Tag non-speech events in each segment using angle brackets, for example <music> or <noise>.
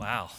Wow.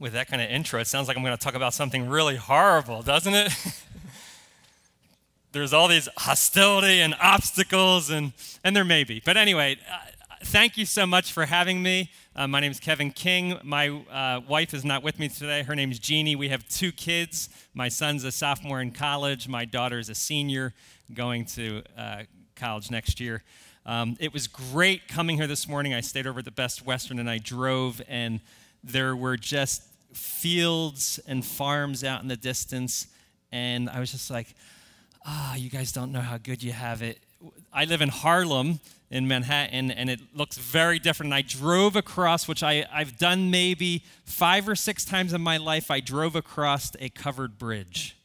With that kind of intro, it sounds like I'm going to talk about something really horrible, doesn't it? <laughs> There's all these hostility and obstacles, and, and there may be. But anyway, uh, thank you so much for having me. Uh, my name is Kevin King. My uh, wife is not with me today. Her name is Jeannie. We have two kids. My son's a sophomore in college. My daughter is a senior going to uh, college next year. Um, it was great coming here this morning. I stayed over at the Best Western and I drove, and there were just fields and farms out in the distance. And I was just like, ah, oh, you guys don't know how good you have it. I live in Harlem in Manhattan, and it looks very different. And I drove across, which I, I've done maybe five or six times in my life. I drove across a covered bridge,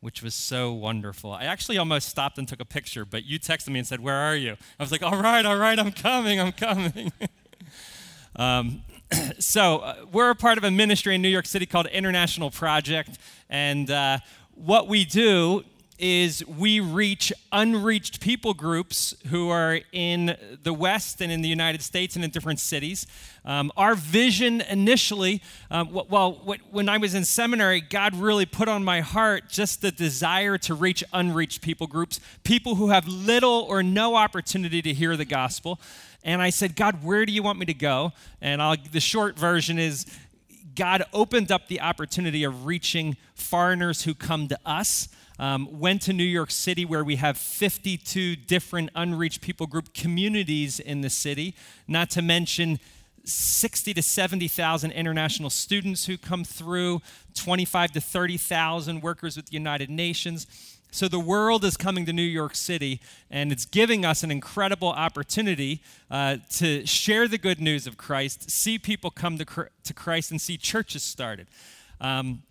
which was so wonderful. I actually almost stopped and took a picture, but you texted me and said, Where are you? I was like, All right, all right, I'm coming, I'm coming. <laughs> um, <clears throat> so uh, we're a part of a ministry in New York City called International Project, and uh, what we do is we reach unreached people groups who are in the West and in the United States and in different cities. Um, our vision initially, um, well, when I was in seminary, God really put on my heart just the desire to reach unreached people groups, people who have little or no opportunity to hear the gospel. And I said, God, where do you want me to go? And I'll, the short version is God opened up the opportunity of reaching foreigners who come to us. Um, went to New York City, where we have 52 different unreached people group communities in the city, not to mention 60 to 70,000 international students who come through, 25 to 30,000 workers with the United Nations. So the world is coming to New York City, and it's giving us an incredible opportunity uh, to share the good news of Christ, see people come to, to Christ, and see churches started. Um,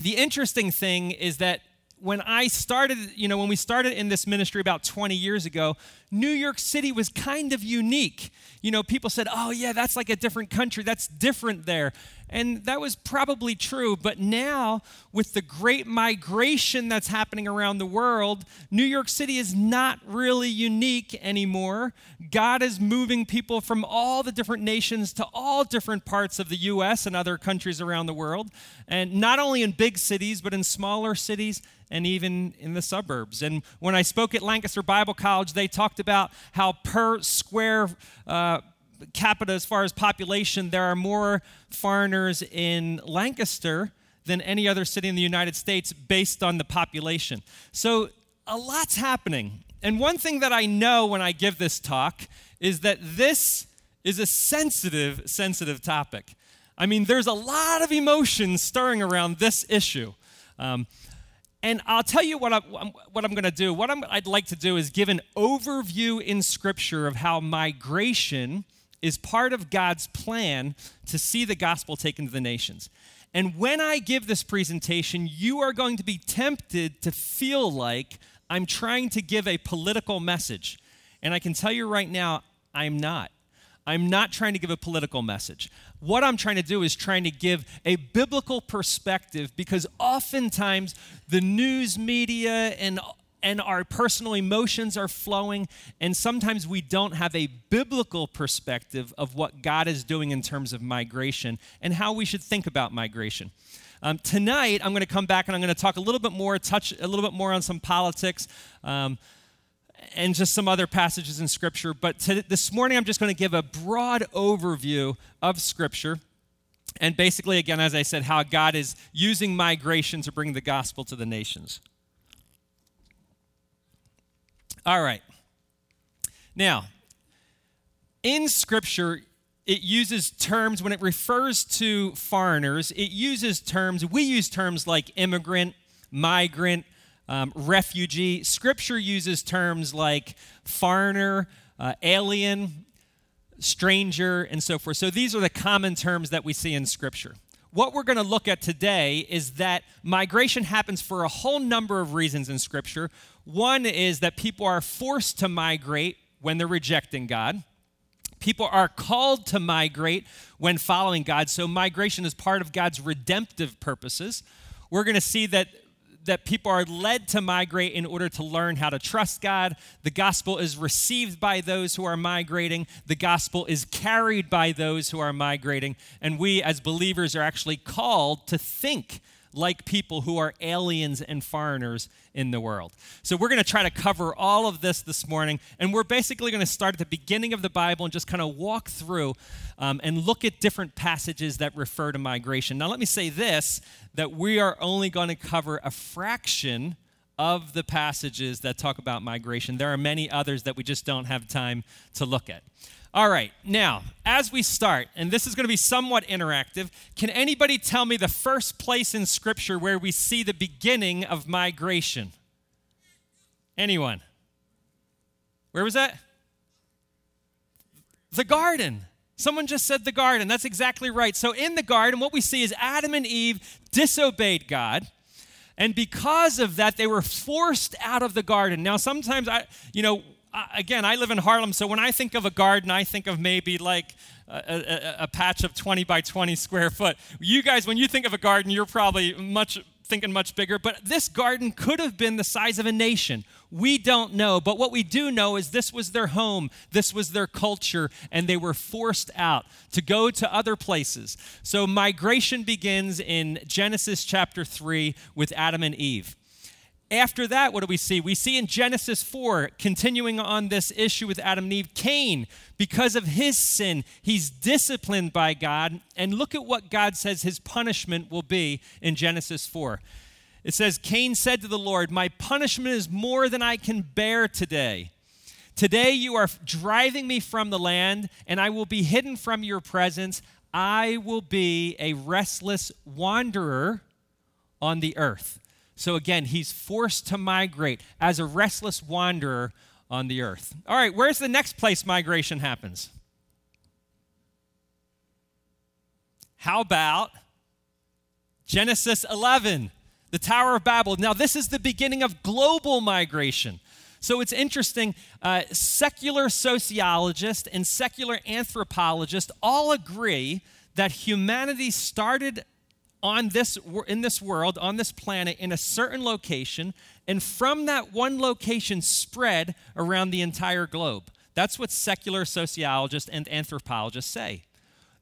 the interesting thing is that when I started, you know, when we started in this ministry about 20 years ago, New York City was kind of unique. You know, people said, oh, yeah, that's like a different country. That's different there. And that was probably true. But now, with the great migration that's happening around the world, New York City is not really unique anymore. God is moving people from all the different nations to all different parts of the U.S. and other countries around the world. And not only in big cities, but in smaller cities and even in the suburbs. And when I spoke at Lancaster Bible College, they talked about how per square uh, capita, as far as population, there are more foreigners in Lancaster than any other city in the United States based on the population. So a lot's happening. And one thing that I know when I give this talk is that this is a sensitive, sensitive topic. I mean, there's a lot of emotions stirring around this issue. Um, and I'll tell you what, I, what I'm going to do. What i would like to do is give an overview in Scripture of how migration is part of God's plan to see the gospel taken to the nations. And when I give this presentation, you are going to be tempted to feel like I'm trying to give a political message. And I can tell you right now, I'm not. I'm not trying to give a political message. What I'm trying to do is trying to give a biblical perspective because oftentimes the news media and and our personal emotions are flowing, and sometimes we don't have a biblical perspective of what God is doing in terms of migration and how we should think about migration. Um, tonight, I'm going to come back and I'm going to talk a little bit more, touch a little bit more on some politics. Um, and just some other passages in Scripture. But to, this morning, I'm just going to give a broad overview of Scripture. And basically, again, as I said, how God is using migration to bring the gospel to the nations. All right. Now, in Scripture, it uses terms, when it refers to foreigners, it uses terms, we use terms like immigrant, migrant, um, refugee. Scripture uses terms like foreigner, uh, alien, stranger, and so forth. So these are the common terms that we see in Scripture. What we're going to look at today is that migration happens for a whole number of reasons in Scripture. One is that people are forced to migrate when they're rejecting God. People are called to migrate when following God. So, migration is part of God's redemptive purposes. We're going to see that that people are led to migrate in order to learn how to trust God. The gospel is received by those who are migrating. The gospel is carried by those who are migrating. And we, as believers, are actually called to think like people who are aliens and foreigners in the world. So, we're going to try to cover all of this this morning, and we're basically going to start at the beginning of the Bible and just kind of walk through um, and look at different passages that refer to migration. Now, let me say this that we are only going to cover a fraction of the passages that talk about migration. There are many others that we just don't have time to look at. All right, now, as we start, and this is going to be somewhat interactive, can anybody tell me the first place in Scripture where we see the beginning of migration? Anyone? Where was that? The garden. Someone just said the garden. That's exactly right. So, in the garden, what we see is Adam and Eve disobeyed God. And because of that, they were forced out of the garden. Now, sometimes I, you know, again, I live in Harlem, so when I think of a garden, I think of maybe like a, a, a, patch of 20 by 20 square foot. You guys, when you think of a garden, you're probably much thinking much bigger, but this garden could have been the size of a nation. We don't know, but what we do know is this was their home, this was their culture, and they were forced out to go to other places. So migration begins in Genesis chapter 3 with Adam and Eve. After that, what do we see? We see in Genesis 4, continuing on this issue with Adam and Eve, Cain, because of his sin, he's disciplined by God. And look at what God says his punishment will be in Genesis 4. It says, Cain said to the Lord, My punishment is more than I can bear today. Today you are driving me from the land, and I will be hidden from your presence. I will be a restless wanderer on the earth. So again, he's forced to migrate as a restless wanderer on the earth. All right, where's the next place migration happens? How about Genesis 11, the Tower of Babel? Now, this is the beginning of global migration. So it's interesting. Uh, secular sociologists and secular anthropologists all agree that humanity started on this in this world on this planet in a certain location and from that one location spread around the entire globe. That's what secular sociologists and anthropologists say.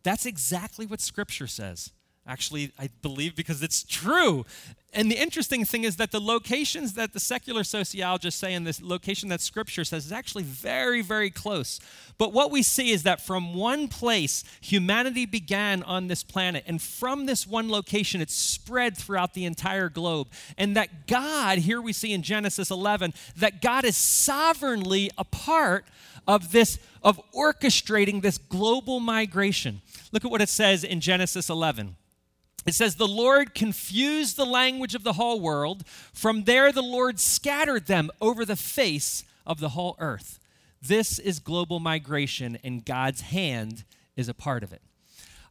That's exactly what scripture says Actually, I believe because it's true. And the interesting thing is that the locations that the secular sociologists say and the location that scripture says is actually very, very close. But what we see is that from one place, humanity began on this planet. And from this one location, it spread throughout the entire globe. And that God, here we see in Genesis 11, that God is sovereignly a part of this, of orchestrating this global migration. Look at what it says in Genesis 11. It says, The Lord confused the language of the whole world. From there, the Lord scattered them over the face of the whole earth. This is global migration, and God's hand is a part of it.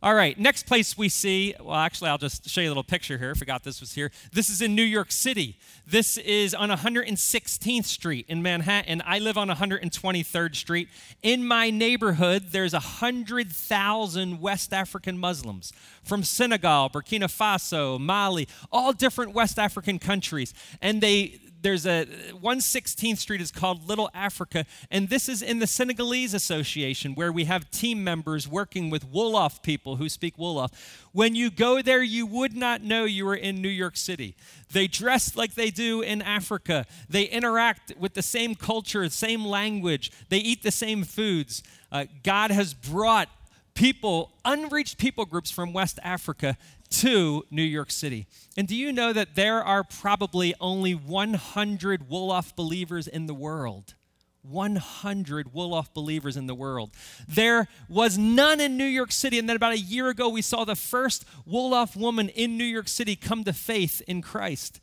All right, next place we see, well, actually, I'll just show you a little picture here. Forgot this was here. This is in New York City. This is on 116th Street in Manhattan. I live on 123rd Street. In my neighborhood, there's 100,000 West African Muslims from Senegal, Burkina Faso, Mali, all different West African countries. And they, there's a 116th Street is called Little Africa, and this is in the Senegalese Association where we have team members working with Wolof people who speak Wolof. When you go there, you would not know you were in New York City. They dress like they do in Africa. They interact with the same culture, same language. They eat the same foods. Uh, God has brought people, unreached people groups from West Africa to New York City. And do you know that there are probably only 100 Wolof believers in the world? 100 Wolof believers in the world. There was none in New York City. And then about a year ago, we saw the first Wolof woman in New York City come to faith in Christ.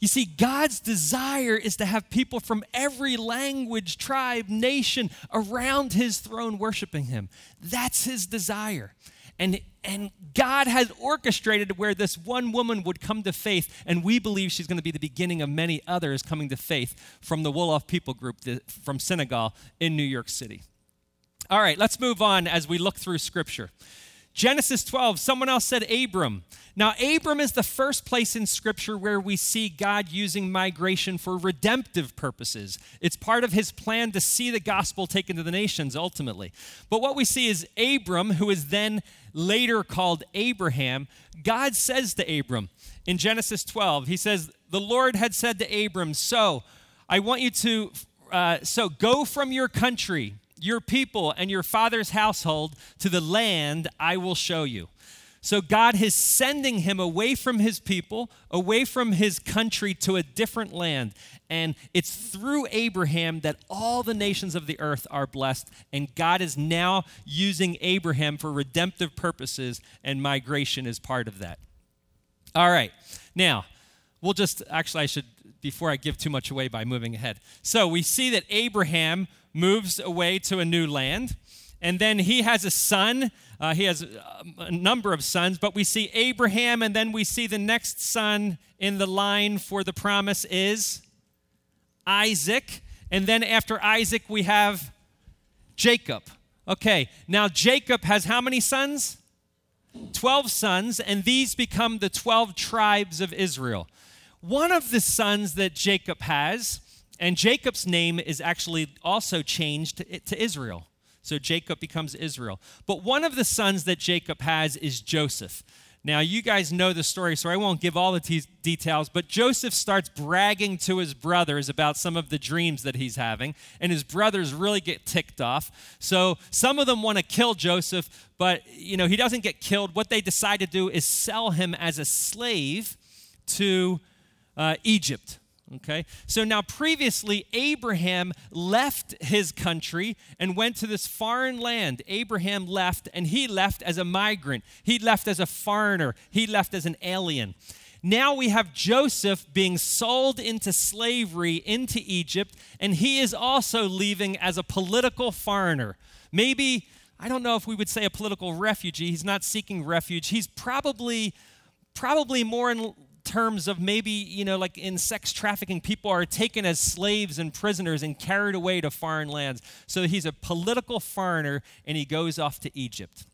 You see, God's desire is to have people from every language, tribe, nation around his throne worshiping him. That's his desire. And, and God has orchestrated where this one woman would come to faith, and we believe she's going to be the beginning of many others coming to faith from the Wolof people group from Senegal in New York City. All right, let's move on as we look through Scripture. Genesis 12, someone else said Abram. Now, Abram is the first place in Scripture where we see God using migration for redemptive purposes. It's part of his plan to see the gospel taken to the nations ultimately. But what we see is Abram, who is then later called Abraham, God says to Abram in Genesis 12, He says, The Lord had said to Abram, So I want you to, uh, so go from your country, your people, and your father's household to the land I will show you. So God is sending him away from his people, away from his country to a different land. And it's through Abraham that all the nations of the earth are blessed. And God is now using Abraham for redemptive purposes, and migration is part of that. All right. Now, we'll just, actually, I should, before I give too much away by moving ahead. So we see that Abraham moves away to a new land. And then he has a son. Uh, he has a number of sons, but we see Abraham, and then we see the next son in the line for the promise is Isaac. And then after Isaac, we have Jacob. Okay, now Jacob has how many sons? 12 sons, and these become the 12 tribes of Israel. One of the sons that Jacob has, and Jacob's name is actually also changed to Israel. So Jacob becomes Israel. But one of the sons that Jacob has is Joseph. Now, you guys know the story, so I won't give all the te- details, but Joseph starts bragging to his brothers about some of the dreams that he's having, and his brothers really get ticked off. So some of them want to kill Joseph, but you know, he doesn't get killed. What they decide to do is sell him as a slave to uh, Egypt. Okay? So now, previously, Abraham left his country and went to this foreign land. Abraham left, and he left as a migrant. He left as a foreigner. He left as an alien. Now we have Joseph being sold into slavery into Egypt, and he is also leaving as a political foreigner. Maybe, I don't know if we would say a political refugee. He's not seeking refuge. He's probably probably more in terms of maybe, you know, like in sex trafficking, people are taken as slaves and prisoners and carried away to foreign lands. So he's a political foreigner and he goes off to Egypt.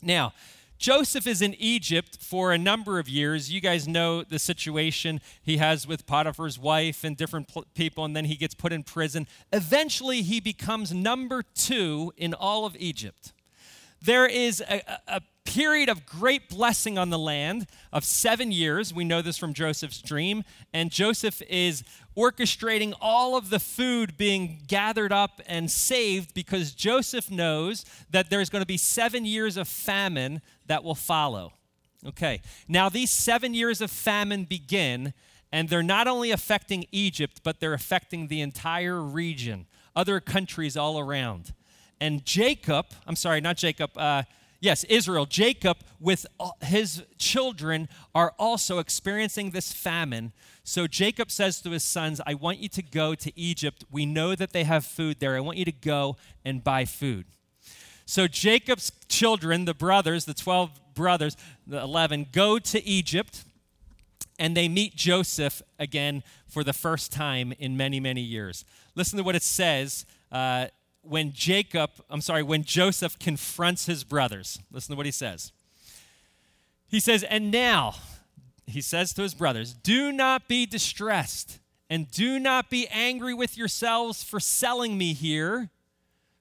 Now, Joseph is in Egypt for a number of years. You guys know the situation he has with Potiphar's wife and different people, and then he gets put in prison. Eventually, he becomes number two in all of Egypt. There is a, a, period of great blessing on the land of seven years. We know this from Joseph's dream. And Joseph is orchestrating all of the food being gathered up and saved because Joseph knows that there's going to be seven years of famine that will follow. Okay, now these seven years of famine begin, and they're not only affecting Egypt, but they're affecting the entire region, other countries all around. And Jacob, I'm sorry, not Jacob, uh, yes, Israel, Jacob with his children are also experiencing this famine. So Jacob says to his sons, I want you to go to Egypt. We know that they have food there. I want you to go and buy food. So Jacob's children, the brothers, the 12 brothers, the 11, go to Egypt and they meet Joseph again for the first time in many, many years. Listen to what it says. Uh, when Jacob, I'm sorry, when Joseph confronts his brothers. Listen to what he says. He says, And now, he says to his brothers, do not be distressed and do not be angry with yourselves for selling me here,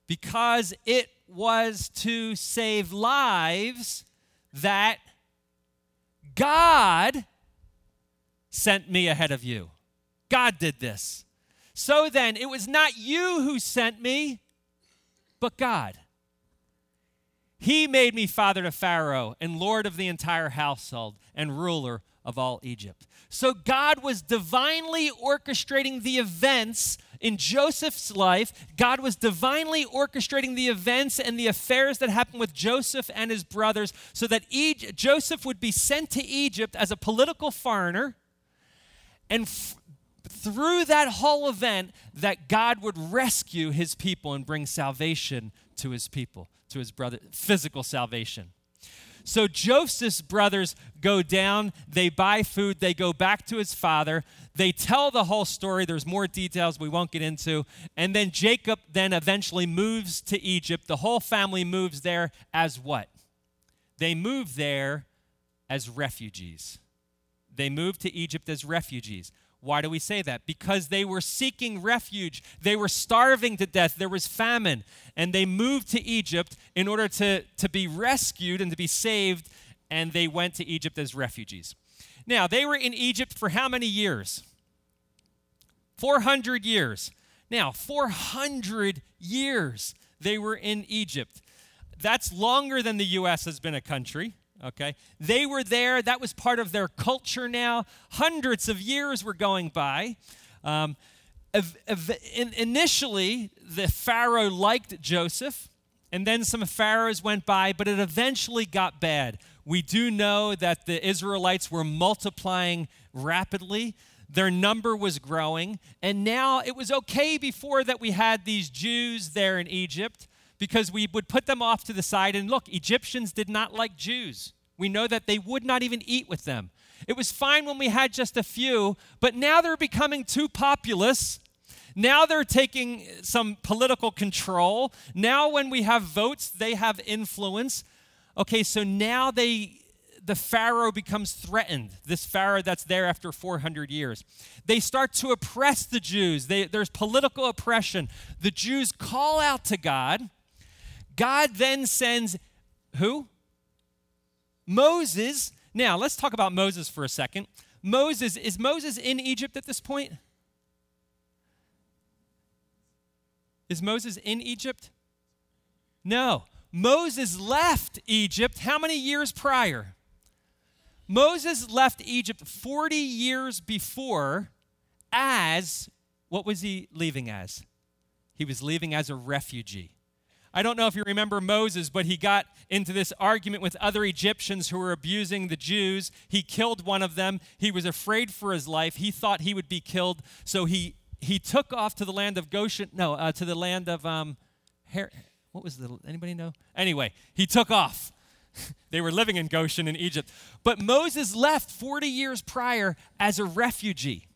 because it was to save lives that God sent me ahead of you. God did this. So then, it was not you who sent me, but God. He made me father to Pharaoh and lord of the entire household and ruler of all Egypt. So God was divinely orchestrating the events in Joseph's life. God was divinely orchestrating the events and the affairs that happened with Joseph and his brothers so that Joseph would be sent to Egypt as a political foreigner and f- through that whole event that God would rescue his people and bring salvation to his people, to his brother, physical salvation. So Joseph's brothers go down, they buy food, they go back to his father, they tell the whole story. There's more details we won't get into. And then Jacob then eventually moves to Egypt. The whole family moves there as what? They move there as refugees. They move to Egypt as refugees. Why do we say that? Because they were seeking refuge. They were starving to death. There was famine. And they moved to Egypt in order to, to be rescued and to be saved. And they went to Egypt as refugees. Now, they were in Egypt for how many years? 400 years. Now, 400 years they were in Egypt. That's longer than the U.S. has been a country okay? They were there. That was part of their culture now. Hundreds of years were going by. Um, initially, the Pharaoh liked Joseph, and then some pharaohs went by, but it eventually got bad. We do know that the Israelites were multiplying rapidly. Their number was growing, and now it was okay before that we had these Jews there in Egypt because we would put them off to the side. And look, Egyptians did not like Jews. We know that they would not even eat with them. It was fine when we had just a few, but now they're becoming too populous. Now they're taking some political control. Now, when we have votes, they have influence. Okay, so now they the Pharaoh becomes threatened, this Pharaoh that's there after 400 years. They start to oppress the Jews. They, there's political oppression. The Jews call out to God. God then sends who? Moses. Now, let's talk about Moses for a second. Moses, is Moses in Egypt at this point? Is Moses in Egypt? No. Moses left Egypt how many years prior? Moses left Egypt 40 years before as, what was he leaving as? He was leaving as a refugee. I don't know if you remember Moses, but he got into this argument with other Egyptians who were abusing the Jews. He killed one of them. He was afraid for his life. He thought he would be killed, so he he took off to the land of Goshen. No, uh, to the land of um, Her- what was the anybody know? Anyway, he took off. <laughs> they were living in Goshen in Egypt, but Moses left 40 years prior as a refugee.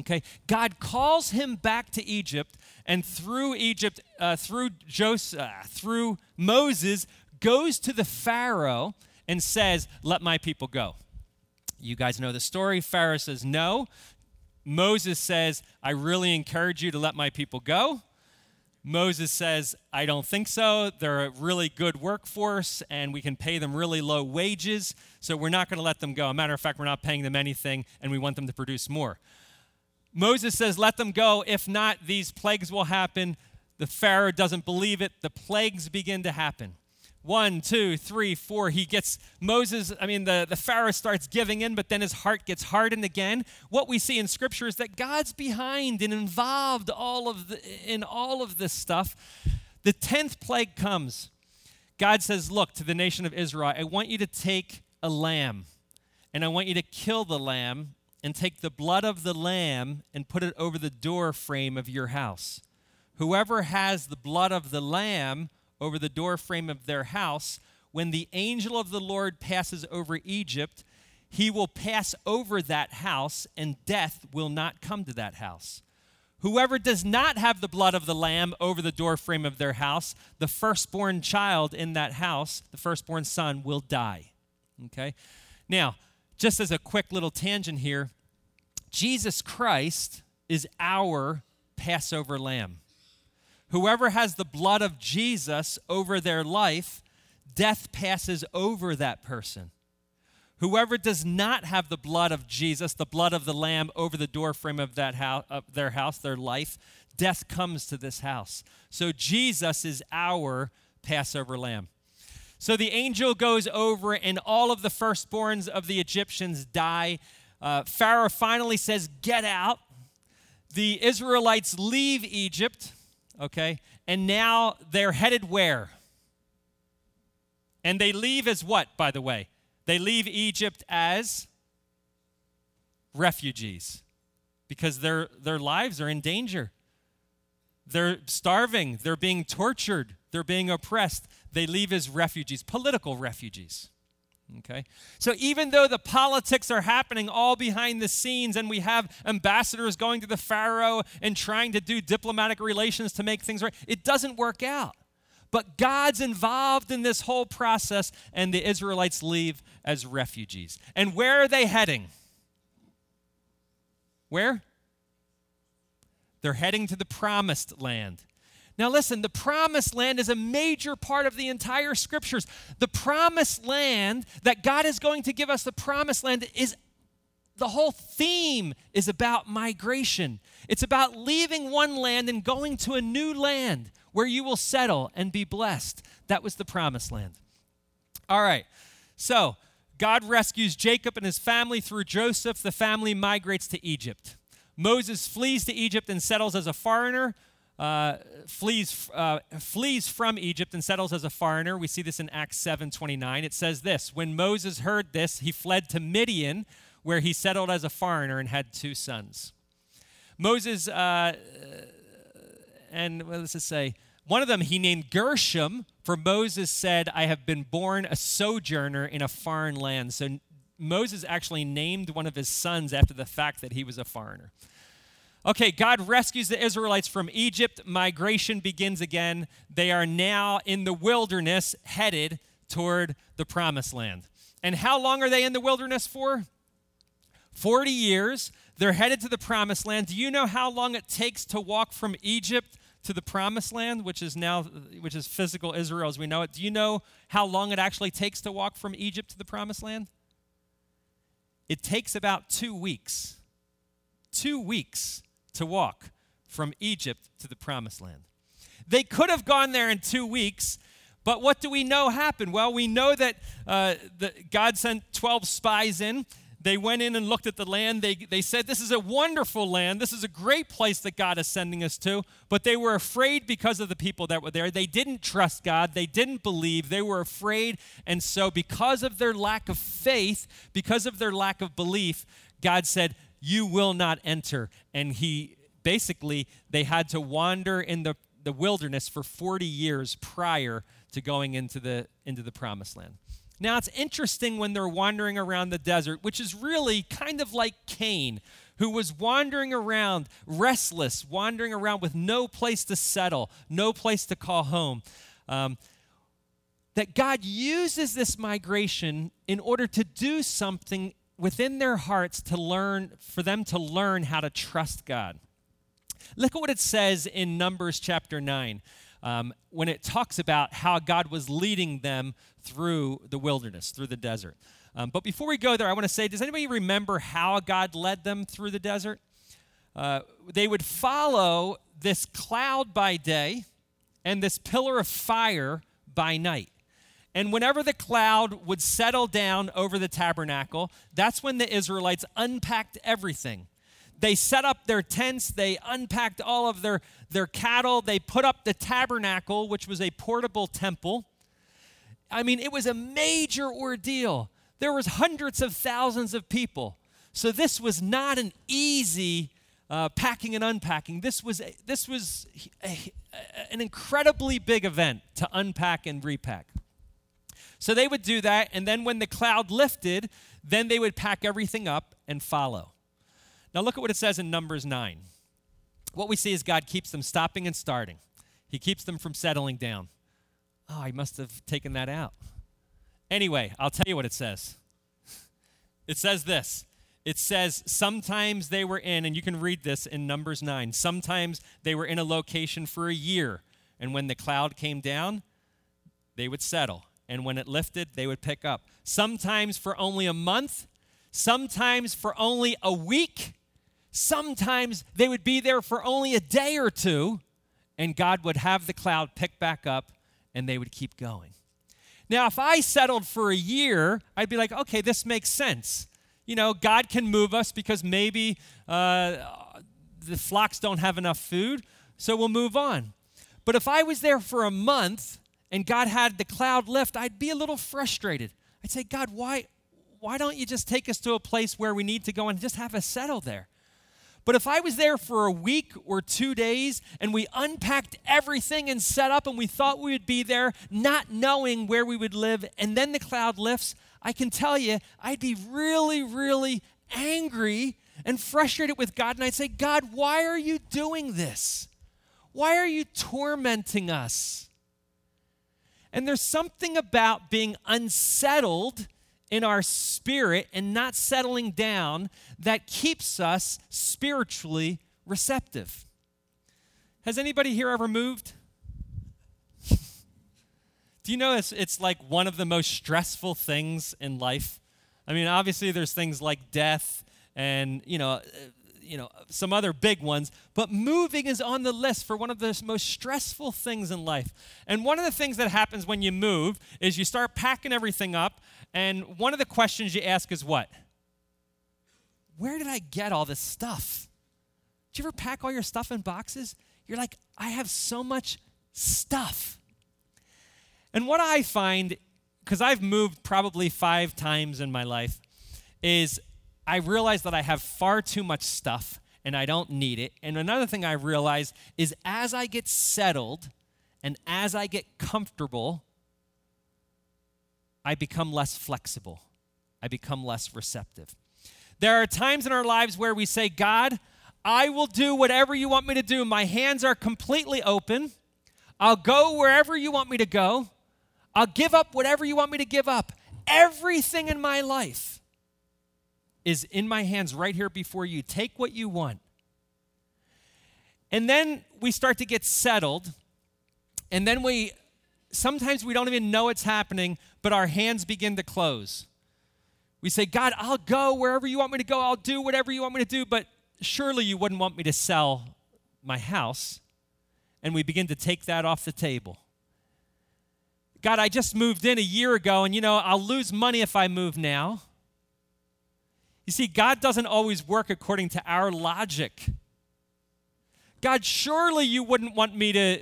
Okay, God calls him back to Egypt, and through Egypt, uh, through Joseph, uh, through Moses, goes to the Pharaoh and says, "Let my people go." You guys know the story. Pharaoh says no. Moses says, "I really encourage you to let my people go." Moses says, I don't think so. They're a really good workforce and we can pay them really low wages, so we're not going to let them go. A matter of fact, we're not paying them anything and we want them to produce more. Moses says, Let them go. If not, these plagues will happen. The Pharaoh doesn't believe it. The plagues begin to happen. One, two, three, four. He gets Moses, I mean, the, the Pharaoh starts giving in, but then his heart gets hardened again. What we see in Scripture is that God's behind and involved all of the, in all of this stuff. The tenth plague comes. God says, Look to the nation of Israel, I want you to take a lamb, and I want you to kill the lamb and take the blood of the lamb and put it over the door frame of your house. Whoever has the blood of the lamb over the door frame of their house, when the angel of the Lord passes over Egypt, he will pass over that house, and death will not come to that house. Whoever does not have the blood of the lamb over the doorframe of their house, the firstborn child in that house, the firstborn son, will die. Okay? Now, just as a quick little tangent here, Jesus Christ is our Passover lamb. Whoever has the blood of Jesus over their life, death passes over that person. Whoever does not have the blood of Jesus, the blood of the lamb over the doorframe of that house, of their house, their life, death comes to this house. So Jesus is our Passover lamb. So the angel goes over, and all of the firstborns of the Egyptians die. Uh, Pharaoh finally says, Get out. The Israelites leave Egypt, okay, and now they're headed where? And they leave as what, by the way? They leave Egypt as refugees because their, their lives are in danger. They're starving, they're being tortured, they're being oppressed they leave as refugees, political refugees. Okay? So even though the politics are happening all behind the scenes and we have ambassadors going to the Pharaoh and trying to do diplomatic relations to make things right, it doesn't work out. but God's involved in this whole process, and the Israelites leave as refugees. And where are they heading? Where? They're heading to the promised land. Now, listen, the promised land is a major part of the entire scriptures. The promised land that God is going to give us, the promised land, is the whole theme is about migration. It's about leaving one land and going to a new land where you will settle and be blessed. That was the promised land. All right, so God rescues Jacob and his family through Joseph. The family migrates to Egypt. Moses flees to Egypt and settles as a foreigner. Uh, flees, uh, flees from Egypt and settles as a foreigner. We see this in Acts 7 29. It says this When Moses heard this, he fled to Midian, where he settled as a foreigner and had two sons. Moses, uh, and well, let's just say, one of them he named Gershom, for Moses said, I have been born a sojourner in a foreign land. So Moses actually named one of his sons after the fact that he was a foreigner. Okay, God rescues the Israelites from Egypt. Migration begins again. They are now in the wilderness headed toward the promised land. And how long are they in the wilderness for? 40 years. They're headed to the promised land. Do you know how long it takes to walk from Egypt to the promised land, which is now which is physical Israel as we know it? Do you know how long it actually takes to walk from Egypt to the promised land? It takes about 2 weeks. 2 weeks to walk from Egypt to the promised land. They could have gone there in 2 weeks, but what do we know happened? Well, we know that uh, the, God sent 12 spies in they went in and looked at the land. They, they said, This is a wonderful land. This is a great place that God is sending us to. But they were afraid because of the people that were there. They didn't trust God. They didn't believe. They were afraid. And so, because of their lack of faith, because of their lack of belief, God said, You will not enter. And He basically, they had to wander in the, the wilderness for 40 years prior to going into the, into the promised land. Now, it's interesting when they're wandering around the desert, which is really kind of like Cain, who was wandering around, restless, wandering around with no place to settle, no place to call home. Um, that God uses this migration in order to do something within their hearts to learn, for them to learn how to trust God. Look at what it says in Numbers chapter 9 um, when it talks about how God was leading them through the wilderness, through the desert. Um, but before we go there, I want to say does anybody remember how God led them through the desert? Uh, they would follow this cloud by day and this pillar of fire by night. And whenever the cloud would settle down over the tabernacle, that's when the Israelites unpacked everything they set up their tents, they unpacked all of their, their cattle, they put up the tabernacle, which was a portable temple. I mean, it was a major ordeal. There was hundreds of thousands of people. So this was not an easy uh, packing and unpacking. This was, a, this was a, a, an incredibly big event to unpack and repack. So they would do that, and then when the cloud lifted, then they would pack everything up and follow. Now, look at what it says in Numbers 9. What we see is God keeps them stopping and starting, He keeps them from settling down. Oh, I must have taken that out. Anyway, I'll tell you what it says. <laughs> It says this. It says sometimes they were in, and you can read this in Numbers 9. Sometimes they were in a location for a year, and when the cloud came down, they would settle. And when it lifted, they would pick up. Sometimes for only a month, sometimes for only a week, Sometimes they would be there for only a day or two, and God would have the cloud pick back up and they would keep going. Now, if I settled for a year, I'd be like, okay, this makes sense. You know, God can move us because maybe uh, the flocks don't have enough food, so we'll move on. But if I was there for a month and God had the cloud lift, I'd be a little frustrated. I'd say, God, why, why don't you just take us to a place where we need to go and just have us settle there? But if I was there for a week or two days and we unpacked everything and set up and we thought we would be there, not knowing where we would live, and then the cloud lifts, I can tell you, I'd be really, really angry and frustrated with God. And I'd say, God, why are you doing this? Why are you tormenting us? And there's something about being unsettled in our spirit and not settling down that keeps us spiritually receptive. Has anybody here ever moved? <laughs> Do you know it's, it's like one of the most stressful things in life? I mean, obviously, there's things like death and, you know, you know, some other big ones, but moving is on the list for one of the most stressful things in life. And one of the things that happens when you move is you start packing everything up, and one of the questions you ask is what? Where did I get all this stuff? Did you ever pack all your stuff in boxes? You're like, I have so much stuff. And what I find, because I've moved probably five times in my life, is I realize that I have far too much stuff and I don't need it. And another thing I realize is as I get settled and as I get comfortable, I become less flexible. I become less receptive. There are times in our lives where we say, God, I will do whatever you want me to do. My hands are completely open. I'll go wherever you want me to go. I'll give up whatever you want me to give up. Everything in my life is in my hands right here before you. Take what you want. And then we start to get settled. And then we, sometimes we don't even know it's happening, but our hands begin to close. We say, God, I'll go wherever you want me to go. I'll do whatever you want me to do, but surely you wouldn't want me to sell my house. And we begin to take that off the table. God, I just moved in a year ago, and you know, I'll lose money if I move now. You see, God doesn't always work according to our logic. God, surely you wouldn't want me to,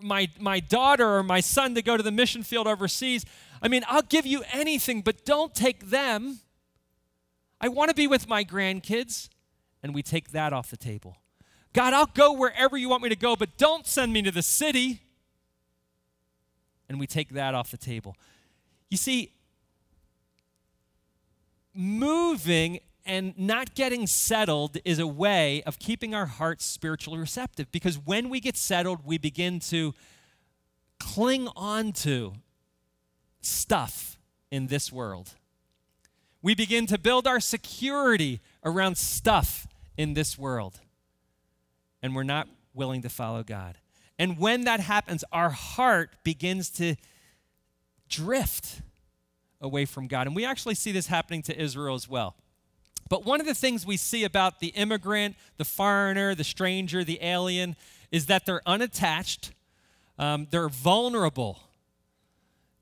my, my daughter or my son to go to the mission field overseas. I mean, I'll give you anything, but don't take them. I want to be with my grandkids. And we take that off the table. God, I'll go wherever you want me to go, but don't send me to the city. And we take that off the table. You see, moving and not getting settled is a way of keeping our hearts spiritually receptive because when we get settled, we begin to cling on to stuff in this world. We begin to build our security around stuff in this world. And we're not willing to follow God. And when that happens, our heart begins to drift away from God. And we actually see this happening to Israel as well. But one of the things we see about the immigrant, the foreigner, the stranger, the alien, is that they're unattached, um, they're vulnerable,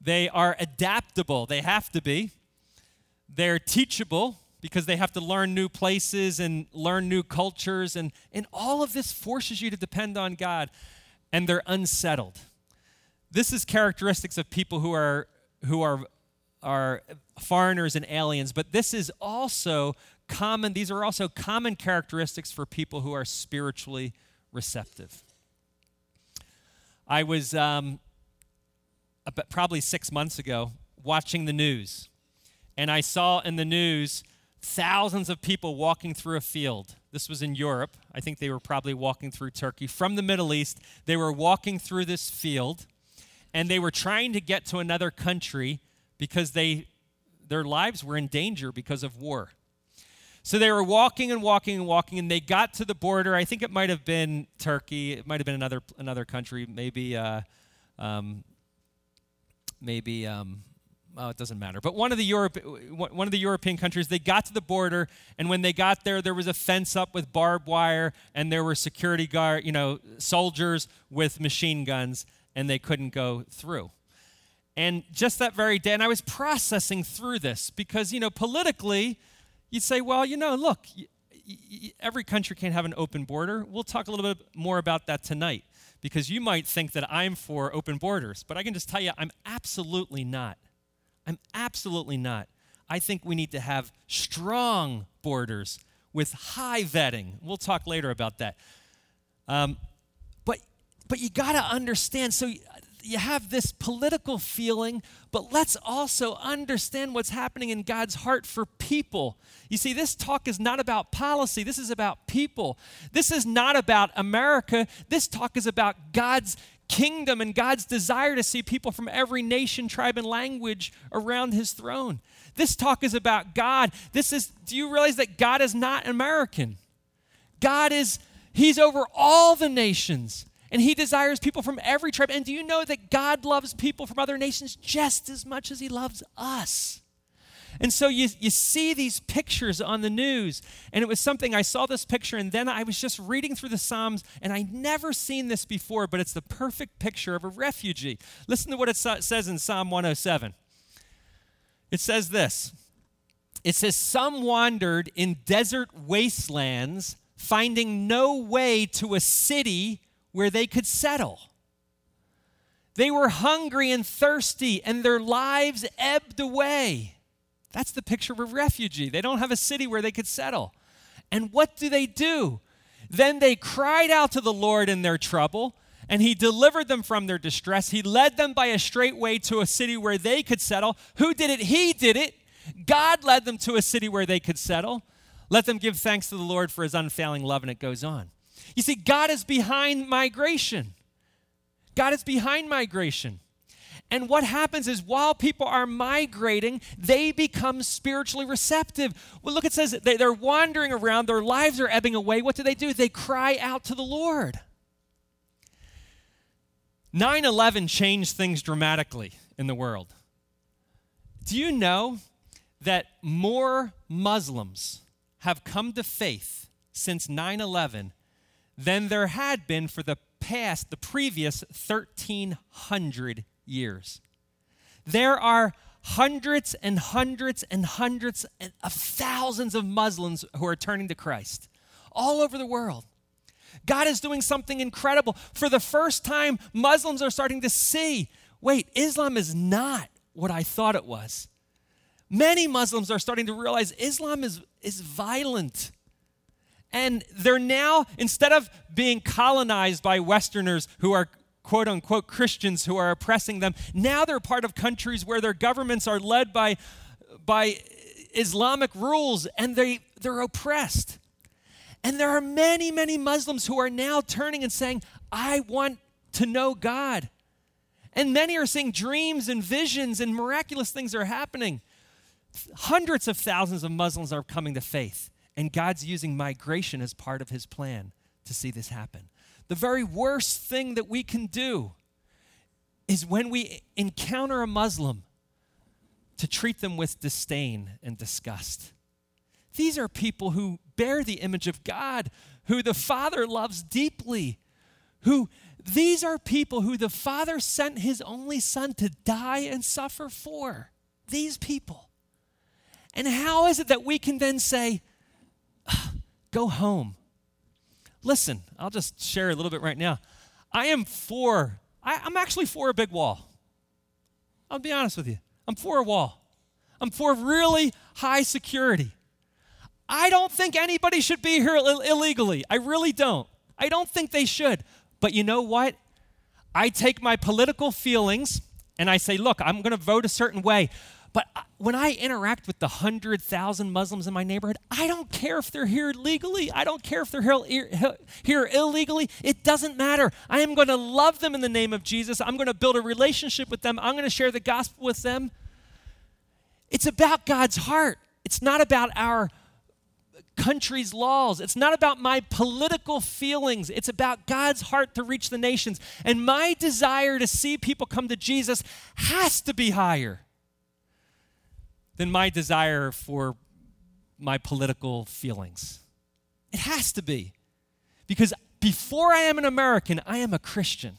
they are adaptable, they have to be, they're teachable because they have to learn new places and learn new cultures, and, and all of this forces you to depend on God, and they're unsettled. This is characteristics of people who are who are are foreigners and aliens, but this is also common, these are also common characteristics for people who are spiritually receptive. I was um, probably six months ago watching the news, and I saw in the news thousands of people walking through a field. This was in Europe. I think they were probably walking through Turkey. From the Middle East, they were walking through this field, and they were trying to get to another country because they, their lives were in danger because of war. So they were walking and walking and walking, and they got to the border. I think it might have been Turkey. It might have been another another country. Maybe, uh, um, maybe. Um, oh, it doesn't matter. But one of the Europe, one of the European countries, they got to the border, and when they got there, there was a fence up with barbed wire, and there were security guard, you know, soldiers with machine guns, and they couldn't go through. And just that very day, and I was processing through this because, you know, politically, you'd say, well, you know, look, every country can't have an open border. We'll talk a little bit more about that tonight because you might think that I'm for open borders, but I can just tell you, I'm absolutely not. I'm absolutely not. I think we need to have strong borders with high vetting. We'll talk later about that. Um, but but you got to understand. So you have this political feeling, but let's also understand what's happening in God's heart for people. You see, this talk is not about policy, this is about people. This is not about America. This talk is about God's kingdom and God's desire to see people from every nation, tribe, and language around his throne. This talk is about God. This is, do you realize that God is not American? God is, he's over all the nations. And he desires people from every tribe. And do you know that God loves people from other nations just as much as he loves us? And so you, you see these pictures on the news. And it was something, I saw this picture, and then I was just reading through the Psalms, and I'd never seen this before, but it's the perfect picture of a refugee. Listen to what it says in Psalm 107. It says this It says, Some wandered in desert wastelands, finding no way to a city where they could settle. They were hungry and thirsty, and their lives ebbed away. That's the picture of a refugee. They don't have a city where they could settle. And what do they do? Then they cried out to the Lord in their trouble, and He delivered them from their distress. He led them by a straight way to a city where they could settle. Who did it? He did it. God led them to a city where they could settle. Let them give thanks to the Lord for His unfailing love, and it goes on. You see, God is behind migration. God is behind migration. And what happens is while people are migrating, they become spiritually receptive. Well, look, it says they, they're wandering around, their lives are ebbing away. What do they do? They cry out to the Lord. 9 11 changed things dramatically in the world. Do you know that more Muslims have come to faith since 9 11 than there had been for the past, the previous 1,300 years. There are hundreds and hundreds and hundreds of thousands of Muslims who are turning to Christ all over the world. God is doing something incredible. For the first time, Muslims are starting to see wait, Islam is not what I thought it was. Many Muslims are starting to realize Islam is, is violent. And they're now, instead of being colonized by Westerners who are quote unquote Christians who are oppressing them. Now they're part of countries where their governments are led by, by Islamic rules and they, they're oppressed. And there are many, many Muslims who are now turning and saying, I want to know God. And many are seeing dreams and visions and miraculous things are happening. Hundreds of thousands of Muslims are coming to faith, and God's using migration as part of his plan to see this happen. The very worst thing that we can do is when we encounter a Muslim to treat them with disdain and disgust. These are people who bear the image of God, who the Father loves deeply, who these are people who the Father sent his only Son to die and suffer for. These people. And how is it that we can then say, go home? Listen, I'll just share a little bit right now. I am for, I, I'm actually for a big wall. I'll be honest with you. I'm for a wall. I'm for really high security. I don't think anybody should be here Ill- illegally. I really don't. I don't think they should. But you know what? I take my political feelings and I say, look, I'm going to vote a certain way. But uh, when I interact with the 100,000 Muslims in my neighborhood, I don't care if they're here legally. I don't care if they're here illegally. It doesn't matter. I am going to love them in the name of Jesus. I'm going to build a relationship with them. I'm going to share the gospel with them. It's about God's heart. It's not about our country's laws. It's not about my political feelings. It's about God's heart to reach the nations. And my desire to see people come to Jesus has to be higher than my desire for my political feelings. It has to be. Because before I am an American, I am a Christian.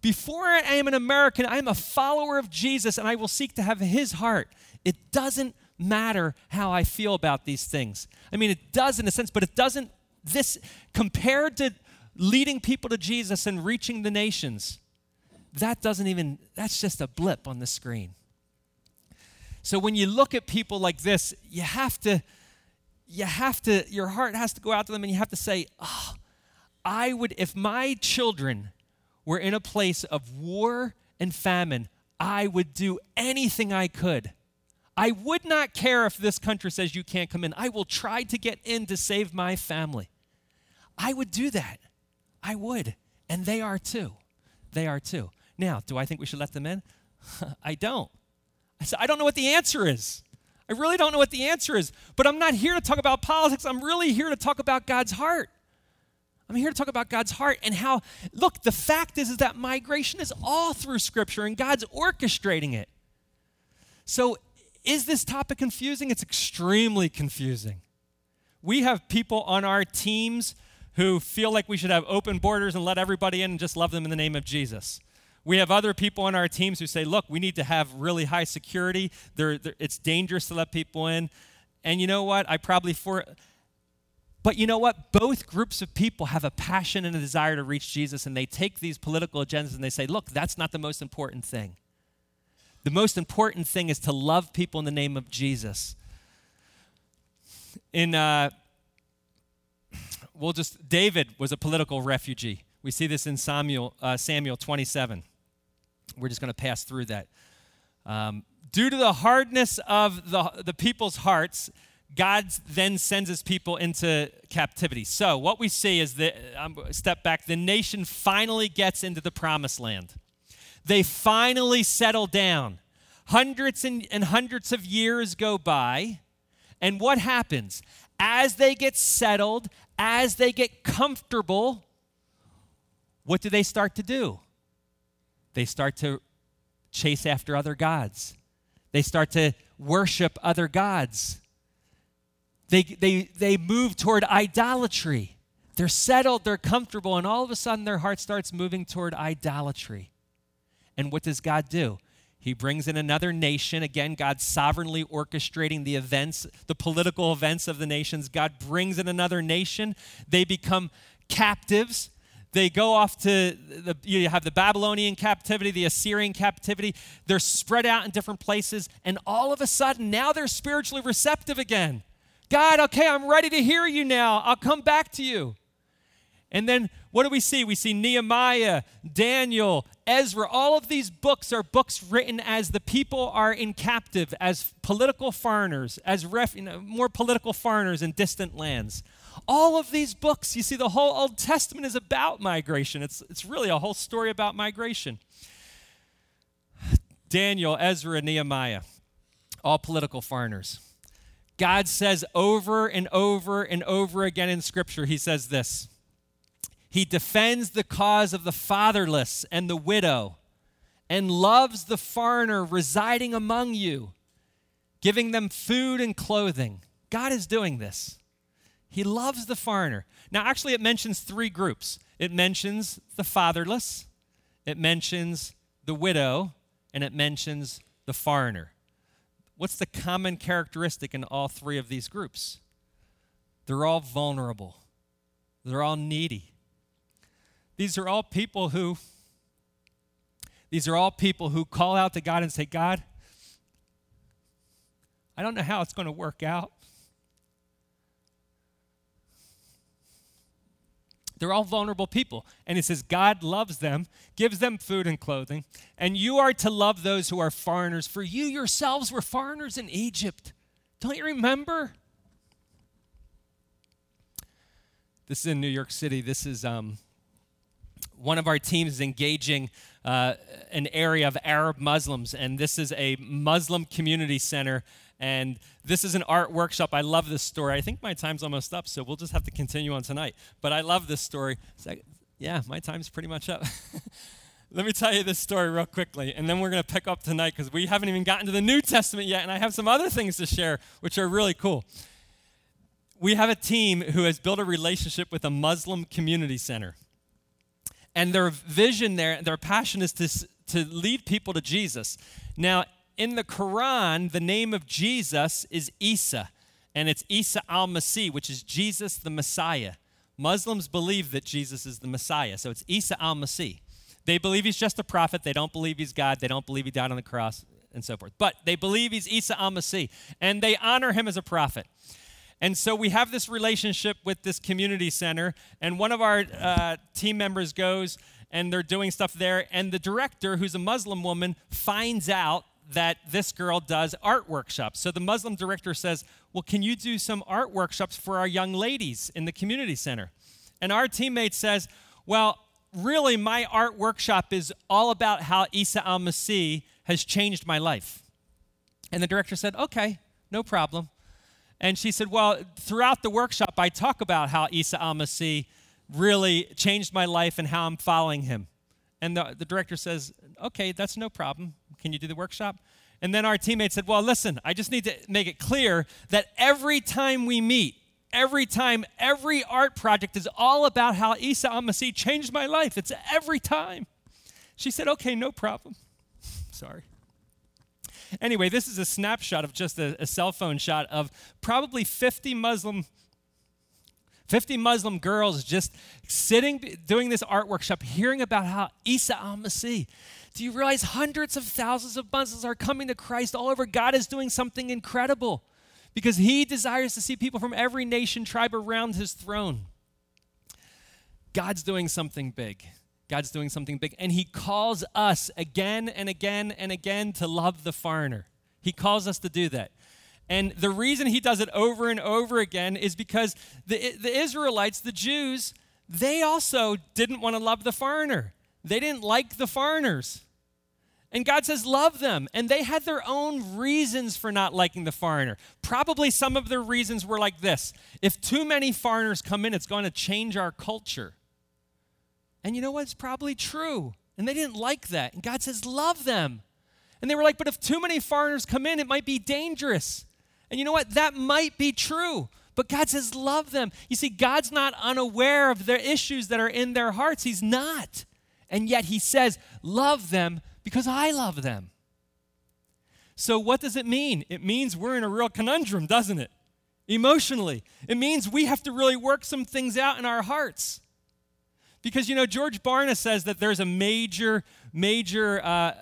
Before I am an American, I am a follower of Jesus and I will seek to have his heart. It doesn't matter how I feel about these things. I mean, it does in a sense, but it doesn't, this, compared to leading people to Jesus and reaching the nations, that doesn't even, that's just a blip on the screen. So when you look at people like this, you have to, you have to, your heart has to go out to them and you have to say, oh, I would, if my children were in a place of war and famine, I would do anything I could. I would not care if this country says you can't come in. I will try to get in to save my family. I would do that. I would. And they are too. They are too. Now, do I think we should let them in? <laughs> I don't. I said, I don't know what the answer is. I really don't know what the answer is. But I'm not here to talk about politics. I'm really here to talk about God's heart. I'm here to talk about God's heart and how, look, the fact is, is that migration is all through Scripture and God's orchestrating it. So, is this topic confusing? It's extremely confusing. We have people on our teams who feel like we should have open borders and let everybody in and just love them in the name of Jesus. We have other people on our teams who say, look, we need to have really high security. They're, they're, it's dangerous to let people in. And you know what? I probably for but you know what? Both groups of people have a passion and a desire to reach Jesus, and they take these political agendas and they say, look, that's not the most important thing. The most important thing is to love people in the name of Jesus. In, uh, we'll just, David was a political refugee. We see this in Samuel, uh, Samuel 27. We're just going to pass through that. Um, due to the hardness of the, the people's hearts, God then sends his people into captivity. So, what we see is that, um, step back, the nation finally gets into the promised land. They finally settle down. Hundreds and, and hundreds of years go by. And what happens? As they get settled, as they get comfortable, what do they start to do? They start to chase after other gods. They start to worship other gods. They, they, they move toward idolatry. They're settled, they're comfortable, and all of a sudden their heart starts moving toward idolatry. And what does God do? He brings in another nation. Again, God sovereignly orchestrating the events, the political events of the nations. God brings in another nation. They become captives. They go off to the, you have the Babylonian captivity, the Assyrian captivity. They're spread out in different places. And all of a sudden, now they're spiritually receptive again. God, okay, I'm ready to hear you now. I'll come back to you. And then what do we see? We see Nehemiah, Daniel, Ezra. All of these books are books written as the people are in captive, as political foreigners, as ref, you know, more political foreigners in distant lands. All of these books, you see, the whole Old Testament is about migration. It's, it's really a whole story about migration. Daniel, Ezra, Nehemiah, all political foreigners. God says over and over and over again in Scripture, He says this He defends the cause of the fatherless and the widow and loves the foreigner residing among you, giving them food and clothing. God is doing this. He loves the foreigner. Now, actually, it mentions three groups it mentions the fatherless, it mentions the widow, and it mentions the foreigner. What's the common characteristic in all three of these groups? They're all vulnerable, they're all needy. These are all people who these are all people who call out to God and say, God, I don't know how it's going to work out. They're all vulnerable people. And he says, God loves them, gives them food and clothing, and you are to love those who are foreigners, for you yourselves were foreigners in Egypt. Don't you remember? This is in New York City. This is um, one of our teams is engaging uh, an area of Arab Muslims, and this is a Muslim community center and this is an art workshop. I love this story. I think my time's almost up, so we'll just have to continue on tonight. But I love this story. Yeah, my time's pretty much up. <laughs> Let me tell you this story real quickly, and then we're going to pick up tonight because we haven't even gotten to the New Testament yet, and I have some other things to share which are really cool. We have a team who has built a relationship with a Muslim community center. And their vision there, their passion is to, to lead people to Jesus. Now, in the Quran, the name of Jesus is Isa, and it's Isa al Masih, which is Jesus the Messiah. Muslims believe that Jesus is the Messiah, so it's Isa al Masih. They believe he's just a prophet. They don't believe he's God. They don't believe he died on the cross and so forth. But they believe he's Isa al Masih, and they honor him as a prophet. And so we have this relationship with this community center, and one of our uh, team members goes and they're doing stuff there, and the director, who's a Muslim woman, finds out that this girl does art workshops. So the Muslim director says, Well, can you do some art workshops for our young ladies in the community center? And our teammate says, Well, really, my art workshop is all about how Isa al Masih has changed my life. And the director said, Okay, no problem. And she said, Well, throughout the workshop, I talk about how Isa al Masih really changed my life and how I'm following him. And the, the director says, Okay, that's no problem. Can you do the workshop? And then our teammate said, Well, listen, I just need to make it clear that every time we meet, every time, every art project is all about how Isa al Masih changed my life. It's every time. She said, Okay, no problem. <laughs> Sorry. Anyway, this is a snapshot of just a, a cell phone shot of probably 50 Muslim 50 Muslim girls just sitting, doing this art workshop, hearing about how Isa al Masih. Do you realize hundreds of thousands of Muslims are coming to Christ all over? God is doing something incredible because He desires to see people from every nation, tribe around His throne. God's doing something big. God's doing something big. And He calls us again and again and again to love the foreigner. He calls us to do that. And the reason He does it over and over again is because the, the Israelites, the Jews, they also didn't want to love the foreigner. They didn't like the foreigners. And God says, love them. And they had their own reasons for not liking the foreigner. Probably some of their reasons were like this if too many foreigners come in, it's going to change our culture. And you know what? It's probably true. And they didn't like that. And God says, love them. And they were like, but if too many foreigners come in, it might be dangerous. And you know what? That might be true. But God says, love them. You see, God's not unaware of the issues that are in their hearts. He's not. And yet He says, love them because I love them. So, what does it mean? It means we're in a real conundrum, doesn't it? Emotionally. It means we have to really work some things out in our hearts. Because, you know, George Barna says that there's a major, major uh,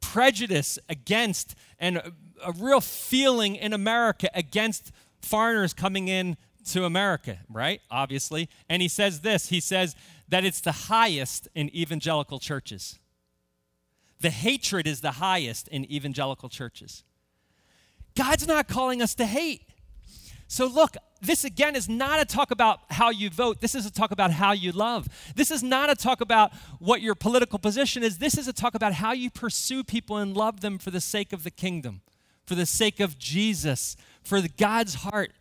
prejudice against and a, a real feeling in America against foreigners coming in to America, right? Obviously. And he says this he says that it's the highest in evangelical churches. The hatred is the highest in evangelical churches. God's not calling us to hate. So, look, this again is not a talk about how you vote. This is a talk about how you love. This is not a talk about what your political position is. This is a talk about how you pursue people and love them for the sake of the kingdom, for the sake of Jesus, for God's heart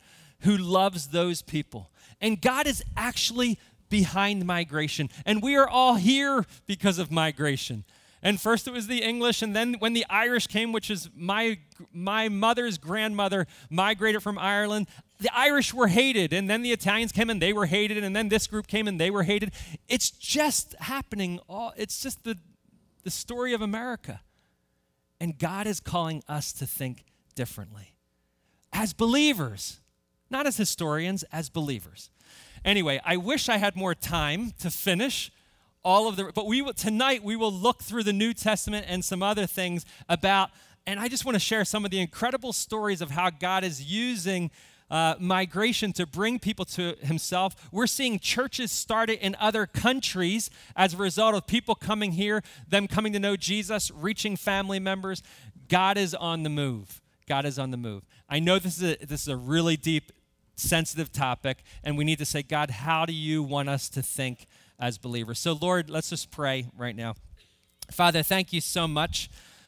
who loves those people. And God is actually behind migration. And we are all here because of migration. And first it was the English, and then when the Irish came, which is my, my mother's grandmother migrated from Ireland, the Irish were hated, and then the Italians came and they were hated, and then this group came and they were hated. It's just happening. All, it's just the, the story of America. And God is calling us to think differently as believers, not as historians, as believers. Anyway, I wish I had more time to finish all of the but we will tonight we will look through the New Testament and some other things about and I just want to share some of the incredible stories of how God is using uh, migration to bring people to Himself. We're seeing churches started in other countries as a result of people coming here, them coming to know Jesus, reaching family members. God is on the move. God is on the move. I know this is a, this is a really deep, sensitive topic, and we need to say, God, how do you want us to think as believers. So, Lord, let's just pray right now. Father, thank you so much